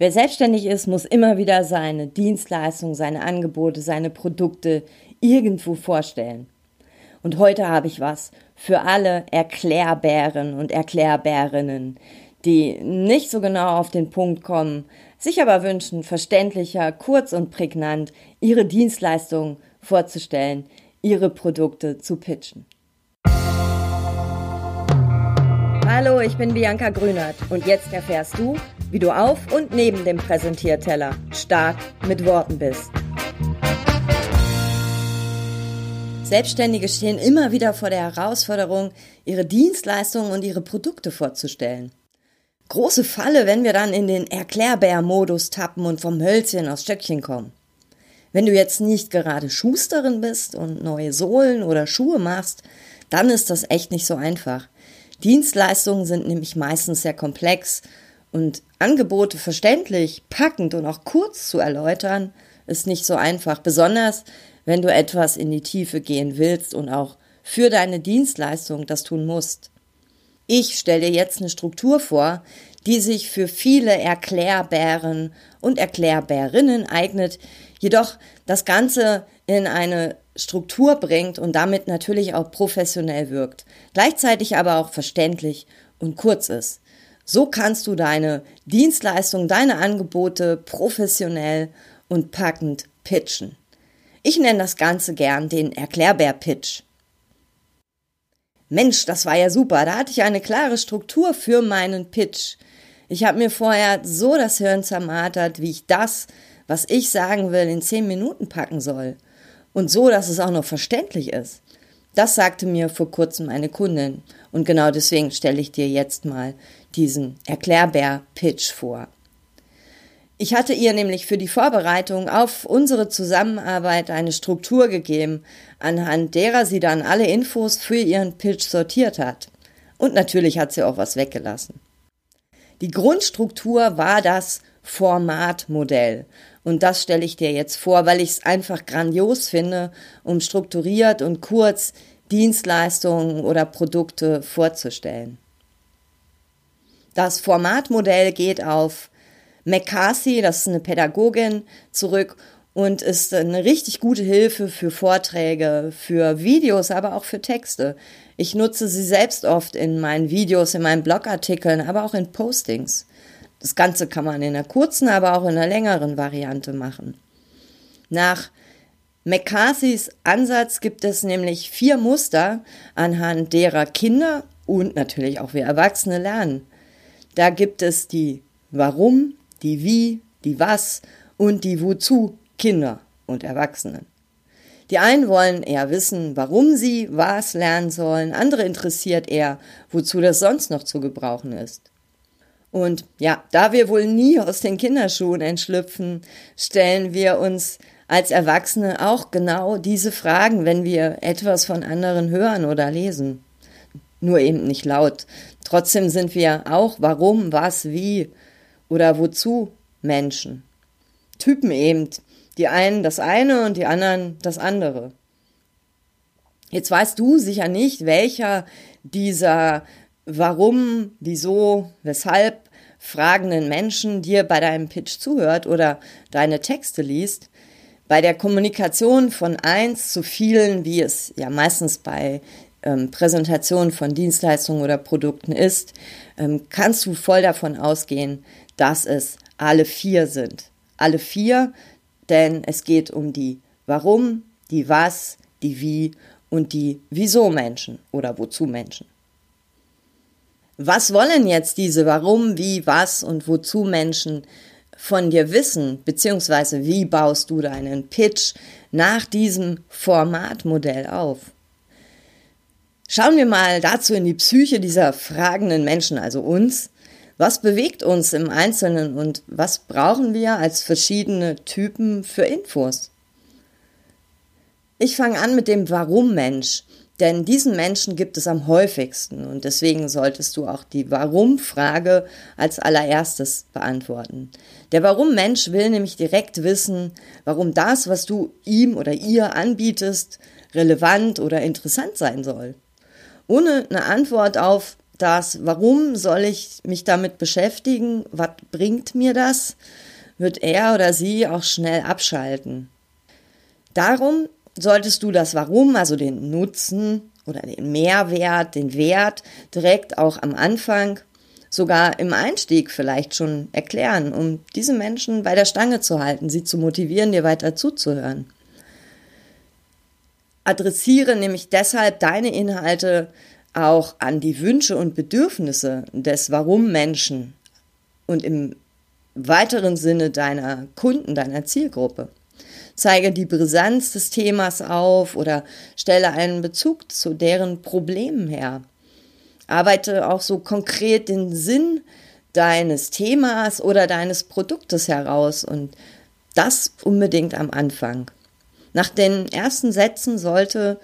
Wer selbstständig ist, muss immer wieder seine Dienstleistungen, seine Angebote, seine Produkte irgendwo vorstellen. Und heute habe ich was für alle Erklärbären und Erklärbärinnen, die nicht so genau auf den Punkt kommen, sich aber wünschen, verständlicher, kurz und prägnant ihre Dienstleistungen vorzustellen, ihre Produkte zu pitchen. Hallo, ich bin Bianca Grünert und jetzt erfährst du, wie du auf und neben dem Präsentierteller stark mit Worten bist. Selbstständige stehen immer wieder vor der Herausforderung, ihre Dienstleistungen und ihre Produkte vorzustellen. Große Falle, wenn wir dann in den Erklärbär-Modus tappen und vom Hölzchen aus Stöckchen kommen. Wenn du jetzt nicht gerade Schusterin bist und neue Sohlen oder Schuhe machst, dann ist das echt nicht so einfach. Dienstleistungen sind nämlich meistens sehr komplex und Angebote verständlich, packend und auch kurz zu erläutern, ist nicht so einfach, besonders wenn du etwas in die Tiefe gehen willst und auch für deine Dienstleistung das tun musst. Ich stelle dir jetzt eine Struktur vor, die sich für viele Erklärbären und Erklärbärinnen eignet, jedoch das Ganze in eine Struktur bringt und damit natürlich auch professionell wirkt, gleichzeitig aber auch verständlich und kurz ist. So kannst du deine Dienstleistung, deine Angebote professionell und packend pitchen. Ich nenne das Ganze gern den Erklärbär-Pitch. Mensch, das war ja super. Da hatte ich eine klare Struktur für meinen Pitch. Ich habe mir vorher so das Hirn zermartert, wie ich das, was ich sagen will, in zehn Minuten packen soll. Und so, dass es auch noch verständlich ist. Das sagte mir vor kurzem eine Kundin. Und genau deswegen stelle ich dir jetzt mal diesen Erklärbär-Pitch vor. Ich hatte ihr nämlich für die Vorbereitung auf unsere Zusammenarbeit eine Struktur gegeben, anhand derer sie dann alle Infos für ihren Pitch sortiert hat. Und natürlich hat sie auch was weggelassen. Die Grundstruktur war das Formatmodell. Und das stelle ich dir jetzt vor, weil ich es einfach grandios finde, um strukturiert und kurz Dienstleistungen oder Produkte vorzustellen. Das Formatmodell geht auf McCarthy, das ist eine Pädagogin, zurück und ist eine richtig gute Hilfe für Vorträge, für Videos, aber auch für Texte. Ich nutze sie selbst oft in meinen Videos, in meinen Blogartikeln, aber auch in Postings. Das Ganze kann man in einer kurzen, aber auch in einer längeren Variante machen. Nach McCarthys Ansatz gibt es nämlich vier Muster, anhand derer Kinder und natürlich auch wir Erwachsene lernen. Da gibt es die Warum, die Wie, die Was und die Wozu Kinder und Erwachsenen. Die einen wollen eher wissen, warum sie was lernen sollen, andere interessiert eher, wozu das sonst noch zu gebrauchen ist. Und ja, da wir wohl nie aus den Kinderschuhen entschlüpfen, stellen wir uns als Erwachsene auch genau diese Fragen, wenn wir etwas von anderen hören oder lesen. Nur eben nicht laut. Trotzdem sind wir auch warum, was, wie oder wozu Menschen. Typen eben. Die einen das eine und die anderen das andere. Jetzt weißt du sicher nicht, welcher dieser warum, wieso, weshalb fragenden Menschen dir bei deinem Pitch zuhört oder deine Texte liest. Bei der Kommunikation von eins zu vielen, wie es ja meistens bei ähm, Präsentationen von Dienstleistungen oder Produkten ist, ähm, kannst du voll davon ausgehen, dass es alle vier sind. Alle vier, denn es geht um die Warum, die Was, die Wie und die Wieso Menschen oder Wozu Menschen. Was wollen jetzt diese Warum, Wie, Was und Wozu Menschen von dir wissen, beziehungsweise wie baust du deinen Pitch nach diesem Formatmodell auf? Schauen wir mal dazu in die Psyche dieser fragenden Menschen, also uns. Was bewegt uns im Einzelnen und was brauchen wir als verschiedene Typen für Infos? Ich fange an mit dem Warum-Mensch. Denn diesen Menschen gibt es am häufigsten und deswegen solltest du auch die Warum-Frage als allererstes beantworten. Der Warum-Mensch will nämlich direkt wissen, warum das, was du ihm oder ihr anbietest, relevant oder interessant sein soll. Ohne eine Antwort auf das, warum soll ich mich damit beschäftigen, was bringt mir das, wird er oder sie auch schnell abschalten. Darum solltest du das Warum, also den Nutzen oder den Mehrwert, den Wert direkt auch am Anfang, sogar im Einstieg vielleicht schon erklären, um diese Menschen bei der Stange zu halten, sie zu motivieren, dir weiter zuzuhören. Adressiere nämlich deshalb deine Inhalte auch an die Wünsche und Bedürfnisse des Warum-Menschen und im weiteren Sinne deiner Kunden, deiner Zielgruppe. Zeige die Brisanz des Themas auf oder stelle einen Bezug zu deren Problemen her. Arbeite auch so konkret den Sinn deines Themas oder deines Produktes heraus und das unbedingt am Anfang. Nach den ersten Sätzen sollte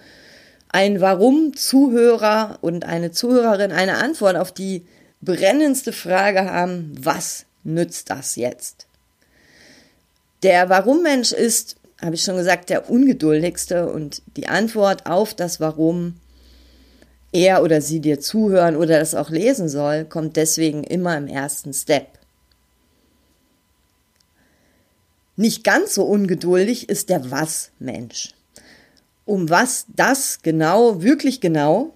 ein Warum-Zuhörer und eine Zuhörerin eine Antwort auf die brennendste Frage haben, was nützt das jetzt? Der Warum-Mensch ist, habe ich schon gesagt, der ungeduldigste und die Antwort auf das Warum er oder sie dir zuhören oder das auch lesen soll, kommt deswegen immer im ersten Step. Nicht ganz so ungeduldig ist der Was-Mensch um was das genau, wirklich genau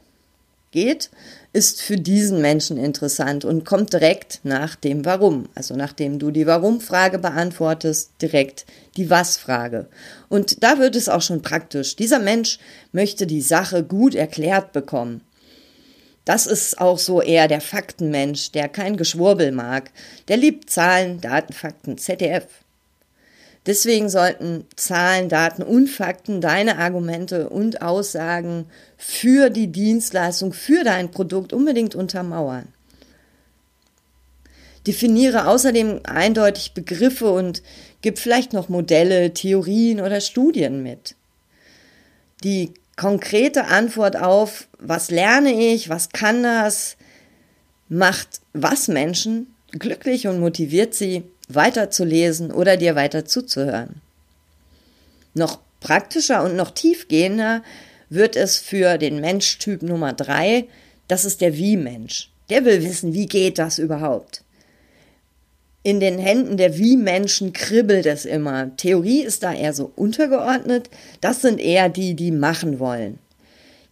geht, ist für diesen Menschen interessant und kommt direkt nach dem Warum. Also nachdem du die Warum-Frage beantwortest, direkt die Was-Frage. Und da wird es auch schon praktisch. Dieser Mensch möchte die Sache gut erklärt bekommen. Das ist auch so eher der Faktenmensch, der kein Geschwurbel mag. Der liebt Zahlen, Daten, Fakten, ZDF. Deswegen sollten Zahlen, Daten und Fakten deine Argumente und Aussagen für die Dienstleistung, für dein Produkt unbedingt untermauern. Definiere außerdem eindeutig Begriffe und gib vielleicht noch Modelle, Theorien oder Studien mit. Die konkrete Antwort auf, was lerne ich, was kann das, macht was Menschen glücklich und motiviert sie, weiterzulesen oder dir weiter zuzuhören. Noch praktischer und noch tiefgehender wird es für den Menschtyp Nummer drei, das ist der Wie-Mensch. Der will wissen, wie geht das überhaupt? In den Händen der Wie-Menschen kribbelt es immer. Theorie ist da eher so untergeordnet. Das sind eher die, die machen wollen.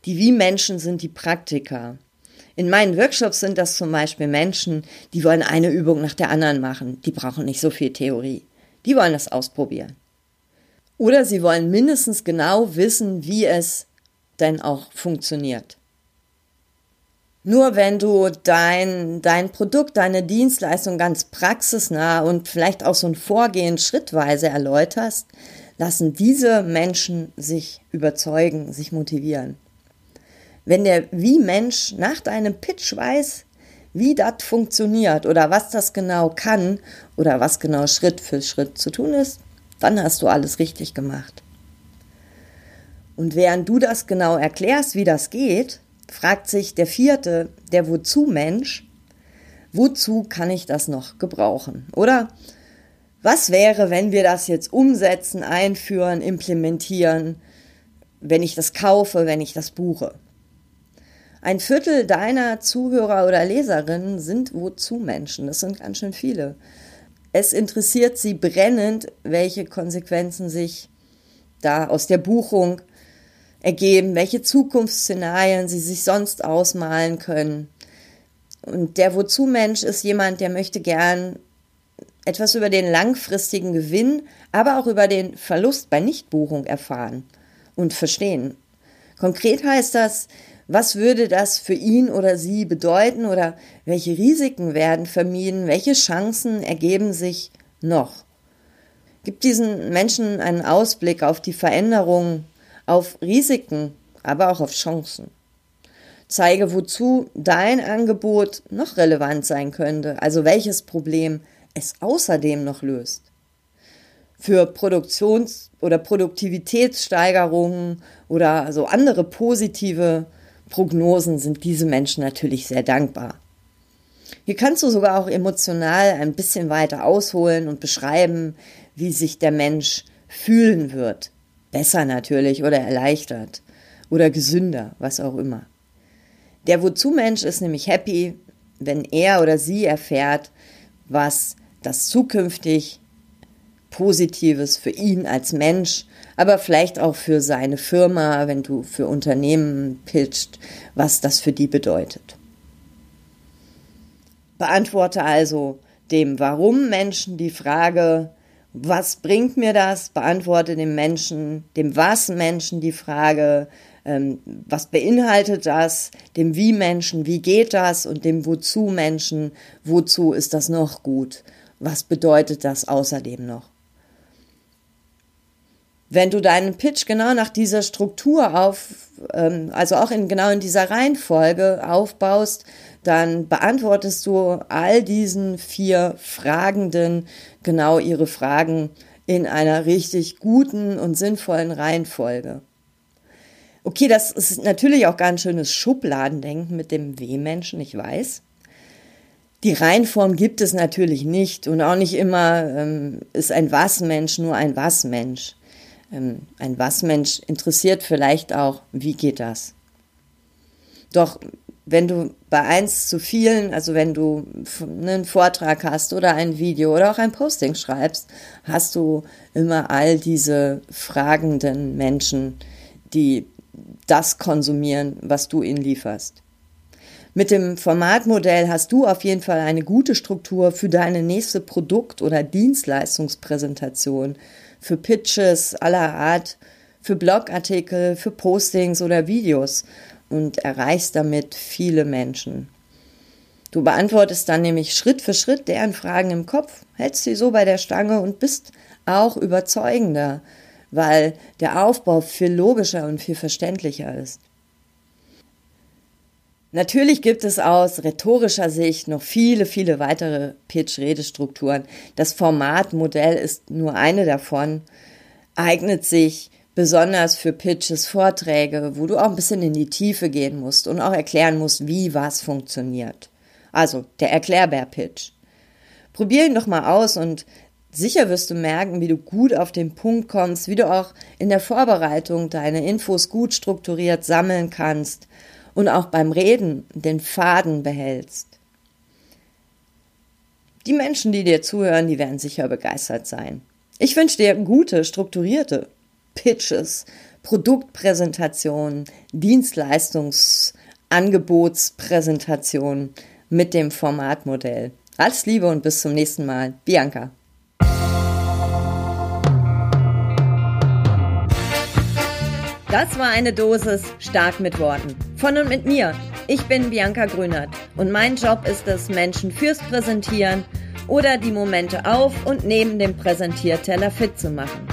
Die Wie-Menschen sind die Praktiker. In meinen Workshops sind das zum Beispiel Menschen, die wollen eine Übung nach der anderen machen. Die brauchen nicht so viel Theorie. Die wollen das ausprobieren. Oder sie wollen mindestens genau wissen, wie es denn auch funktioniert. Nur wenn du dein, dein Produkt, deine Dienstleistung ganz praxisnah und vielleicht auch so ein Vorgehen schrittweise erläuterst, lassen diese Menschen sich überzeugen, sich motivieren. Wenn der wie Mensch nach deinem Pitch weiß, wie das funktioniert oder was das genau kann oder was genau Schritt für Schritt zu tun ist, dann hast du alles richtig gemacht. Und während du das genau erklärst, wie das geht, fragt sich der vierte, der Wozu Mensch, wozu kann ich das noch gebrauchen? Oder was wäre, wenn wir das jetzt umsetzen, einführen, implementieren, wenn ich das kaufe, wenn ich das buche? Ein Viertel deiner Zuhörer oder Leserinnen sind Wozu-Menschen. Das sind ganz schön viele. Es interessiert sie brennend, welche Konsequenzen sich da aus der Buchung ergeben, welche Zukunftsszenarien sie sich sonst ausmalen können. Und der Wozu-Mensch ist jemand, der möchte gern etwas über den langfristigen Gewinn, aber auch über den Verlust bei Nichtbuchung erfahren und verstehen. Konkret heißt das, was würde das für ihn oder sie bedeuten oder welche Risiken werden vermieden? Welche Chancen ergeben sich noch? Gib diesen Menschen einen Ausblick auf die Veränderungen, auf Risiken, aber auch auf Chancen. Zeige, wozu dein Angebot noch relevant sein könnte, also welches Problem es außerdem noch löst. Für Produktions- oder Produktivitätssteigerungen oder so andere positive Prognosen sind diese Menschen natürlich sehr dankbar. Hier kannst du sogar auch emotional ein bisschen weiter ausholen und beschreiben, wie sich der Mensch fühlen wird. Besser natürlich oder erleichtert oder gesünder, was auch immer. Der Wozu-Mensch ist nämlich happy, wenn er oder sie erfährt, was das zukünftig Positives für ihn als Mensch, aber vielleicht auch für seine Firma, wenn du für Unternehmen pitcht, was das für die bedeutet. Beantworte also dem Warum Menschen die Frage, was bringt mir das? Beantworte dem Menschen, dem Was Menschen die Frage, ähm, was beinhaltet das? Dem Wie Menschen, wie geht das? Und dem Wozu Menschen, wozu ist das noch gut? Was bedeutet das außerdem noch? Wenn du deinen Pitch genau nach dieser Struktur auf, ähm, also auch in, genau in dieser Reihenfolge aufbaust, dann beantwortest du all diesen vier Fragenden genau ihre Fragen in einer richtig guten und sinnvollen Reihenfolge. Okay, das ist natürlich auch ganz schönes Schubladendenken mit dem W-Menschen, ich weiß. Die Reihenform gibt es natürlich nicht und auch nicht immer ähm, ist ein Was-Mensch nur ein Was-Mensch. Ähm, ein Was-Mensch interessiert vielleicht auch, wie geht das? Doch wenn du bei eins zu vielen, also wenn du einen Vortrag hast oder ein Video oder auch ein Posting schreibst, hast du immer all diese fragenden Menschen, die das konsumieren, was du ihnen lieferst. Mit dem Formatmodell hast du auf jeden Fall eine gute Struktur für deine nächste Produkt- oder Dienstleistungspräsentation, für Pitches aller Art, für Blogartikel, für Postings oder Videos und erreichst damit viele Menschen. Du beantwortest dann nämlich Schritt für Schritt deren Fragen im Kopf, hältst sie so bei der Stange und bist auch überzeugender, weil der Aufbau viel logischer und viel verständlicher ist. Natürlich gibt es aus rhetorischer Sicht noch viele, viele weitere Pitch-Redestrukturen. Das Formatmodell ist nur eine davon, eignet sich besonders für Pitches, Vorträge, wo du auch ein bisschen in die Tiefe gehen musst und auch erklären musst, wie was funktioniert. Also der Erklärbär-Pitch. Probier ihn doch mal aus und sicher wirst du merken, wie du gut auf den Punkt kommst, wie du auch in der Vorbereitung deine Infos gut strukturiert sammeln kannst und auch beim Reden den Faden behältst. Die Menschen, die dir zuhören, die werden sicher begeistert sein. Ich wünsche dir gute, strukturierte Pitches, Produktpräsentationen, Dienstleistungsangebotspräsentationen mit dem Formatmodell. Alles Liebe und bis zum nächsten Mal. Bianca. Das war eine Dosis stark mit Worten. Von und mit mir. Ich bin Bianca Grünert und mein Job ist es, Menschen fürs Präsentieren oder die Momente auf und neben dem Präsentierteller fit zu machen.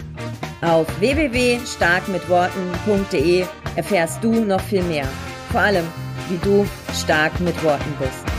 Auf www.starkmitworten.de erfährst du noch viel mehr. Vor allem, wie du stark mit Worten bist.